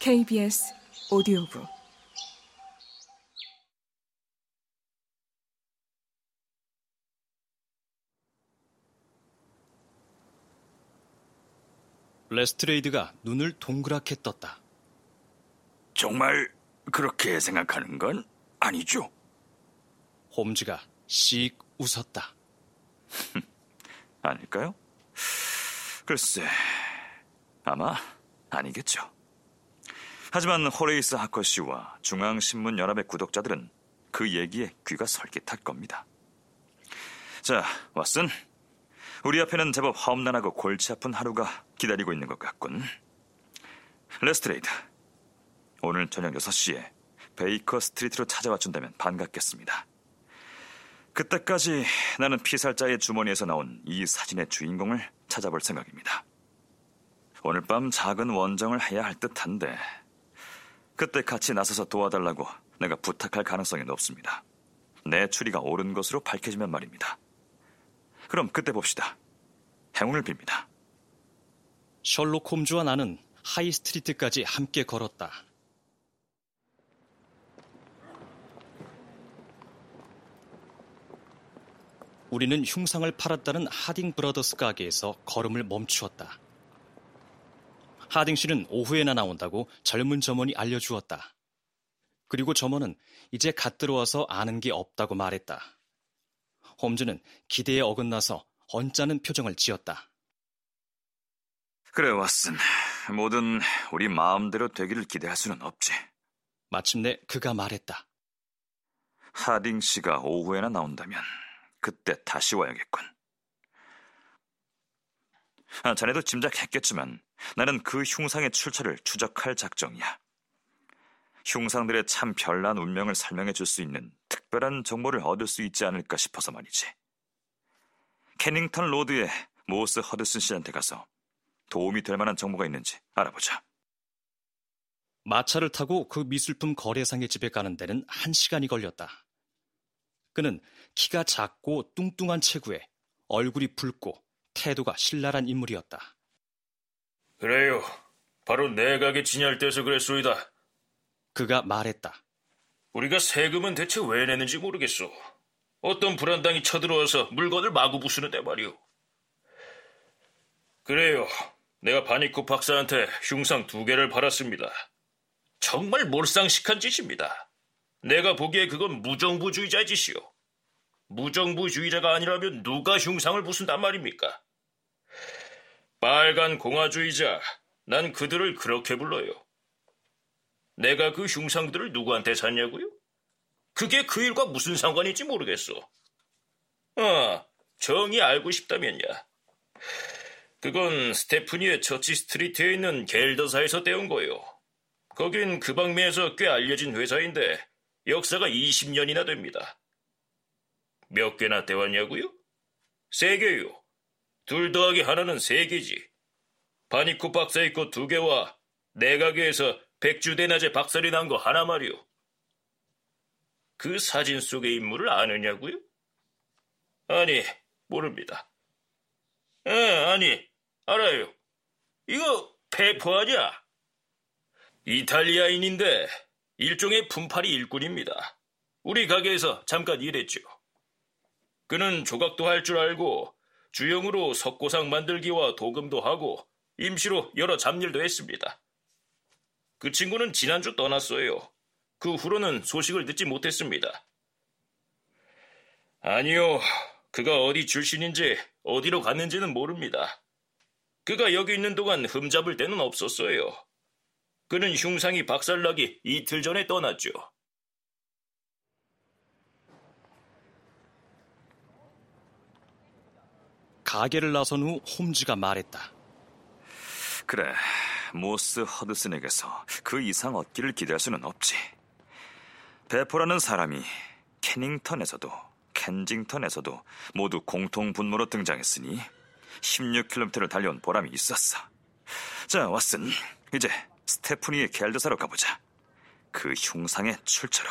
KBS 오디오북 레스트레이드가 눈을 동그랗게 떴다. 정말 그렇게 생각하는 건 아니죠? 홈즈가 씩 웃었다. 아닐까요? 글쎄, 아마 아니겠죠. 하지만 호레이스 하커 씨와 중앙신문연합의 구독자들은 그 얘기에 귀가 솔깃할 겁니다. 자, 왓슨. 우리 앞에는 제법 험난하고 골치 아픈 하루가 기다리고 있는 것 같군. 레스트레이드. 오늘 저녁 6시에 베이커 스트리트로 찾아와 준다면 반갑겠습니다. 그때까지 나는 피살자의 주머니에서 나온 이 사진의 주인공을 찾아볼 생각입니다. 오늘 밤 작은 원정을 해야 할 듯한데 그때 같이 나서서 도와달라고 내가 부탁할 가능성이 높습니다. 내 추리가 옳은 것으로 밝혀지면 말입니다. 그럼 그때 봅시다. 행운을 빕니다. 셜록 홈즈와 나는 하이스트리트까지 함께 걸었다. 우리는 흉상을 팔았다는 하딩 브라더스 가게에서 걸음을 멈추었다. 하딩 씨는 오후에나 나온다고 젊은 점원이 알려주었다. 그리고 점원은 이제 갓 들어와서 아는 게 없다고 말했다. 홈즈는 기대에 어긋나서 언짢은 표정을 지었다. 그래, 왓슨. 뭐든 우리 마음대로 되기를 기대할 수는 없지. 마침내 그가 말했다. 하딩 씨가 오후에나 나온다면 그때 다시 와야겠군. 아, 자네도 짐작했겠지만 나는 그 흉상의 출처를 추적할 작정이야. 흉상들의 참 별난 운명을 설명해 줄 수 있는 특별한 정보를 얻을 수 있지 않을까 싶어서 말이지. 케닝턴 로드의 모스 허드슨 씨한테 가서 도움이 될 만한 정보가 있는지 알아보자. 마차를 타고 그 미술품 거래상의 집에 가는 데는 한 시간이 걸렸다. 그는 키가 작고 뚱뚱한 체구에 얼굴이 붉고 태도가 신랄한 인물이었다. 그래요. 바로 내 가게 진열돼서 그랬소이다. 그가 말했다. 우리가 세금은 대체 왜 내는지 모르겠소. 어떤 불안당이 쳐들어와서 물건을 마구 부수는데 말이오. 그래요. 내가 바니코 박사한테 흉상 두 개를 팔았습니다. 정말 몰상식한 짓입니다. 내가 보기에 그건 무정부주의자의 짓이오. 무정부주의자가 아니라면 누가 흉상을 부순단 말입니까? 빨간 공화주의자, 난 그들을 그렇게 불러요. 내가 그 흉상들을 누구한테 샀냐고요? 그게 그 일과 무슨 상관인지 모르겠어. 아, 정이 알고 싶다면야. 그건 스테프니의 처치 스트리트에 있는 겔더사에서 떼온 거요. 거긴 그 방면에서 꽤 알려진 회사인데 역사가 20년이나 됩니다. 몇 개나 떼왔냐고요? 세 개요. 둘 더하기 하나는 세 개지. 바니콧 박사의 거 두 개와 내 가게에서 백주 대낮에 박살이 난 거 하나 말이오. 그 사진 속의 인물을 아느냐고요? 아니, 모릅니다. 에, 아니, 알아요. 이거 페퍼 아니야? 이탈리아인인데 일종의 품팔이 일꾼입니다. 우리 가게에서 잠깐 일했죠. 그는 조각도 할 줄 알고 주영으로 석고상 만들기와 도금도 하고 임시로 여러 잡일도 했습니다. 그 친구는 지난주 떠났어요. 그 후로는 소식을 듣지 못했습니다. 아니요. 그가 어디 출신인지 어디로 갔는지는 모릅니다. 그가 여기 있는 동안 흠잡을 데는 없었어요. 그는 흉상이 박살나기 이틀 전에 떠났죠. 가게를 나선 후 홈즈가 말했다. 그래, 모스 허드슨에게서 그 이상 얻기를 기대할 수는 없지. 베포라는 사람이 캐닝턴에서도 켄징턴에서도 모두 공통 분모로 등장했으니 16km를 달려온 보람이 있었어. 자, 왓슨, 이제 스테프니의 겔드사로 가보자. 그 흉상의 출처로.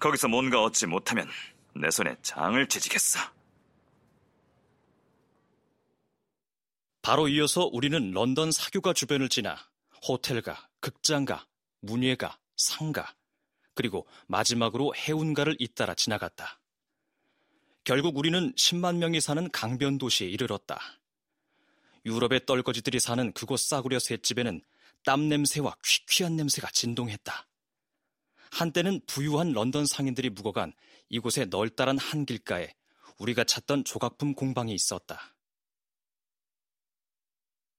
거기서 뭔가 얻지 못하면 내 손에 장을 지지겠어. 바로 이어서 우리는 런던 사교가 주변을 지나 호텔과 극장가, 문예가, 상가, 그리고 마지막으로 해운가를 잇따라 지나갔다. 결국 우리는 10만 명이 사는 강변 도시에 이르렀다. 유럽의 떨거지들이 사는 그곳 싸구려 셋집에는 땀 냄새와 퀴퀴한 냄새가 진동했다. 한때는 부유한 런던 상인들이 묵어간 이곳의 널따란 한 길가에 우리가 찾던 조각품 공방이 있었다.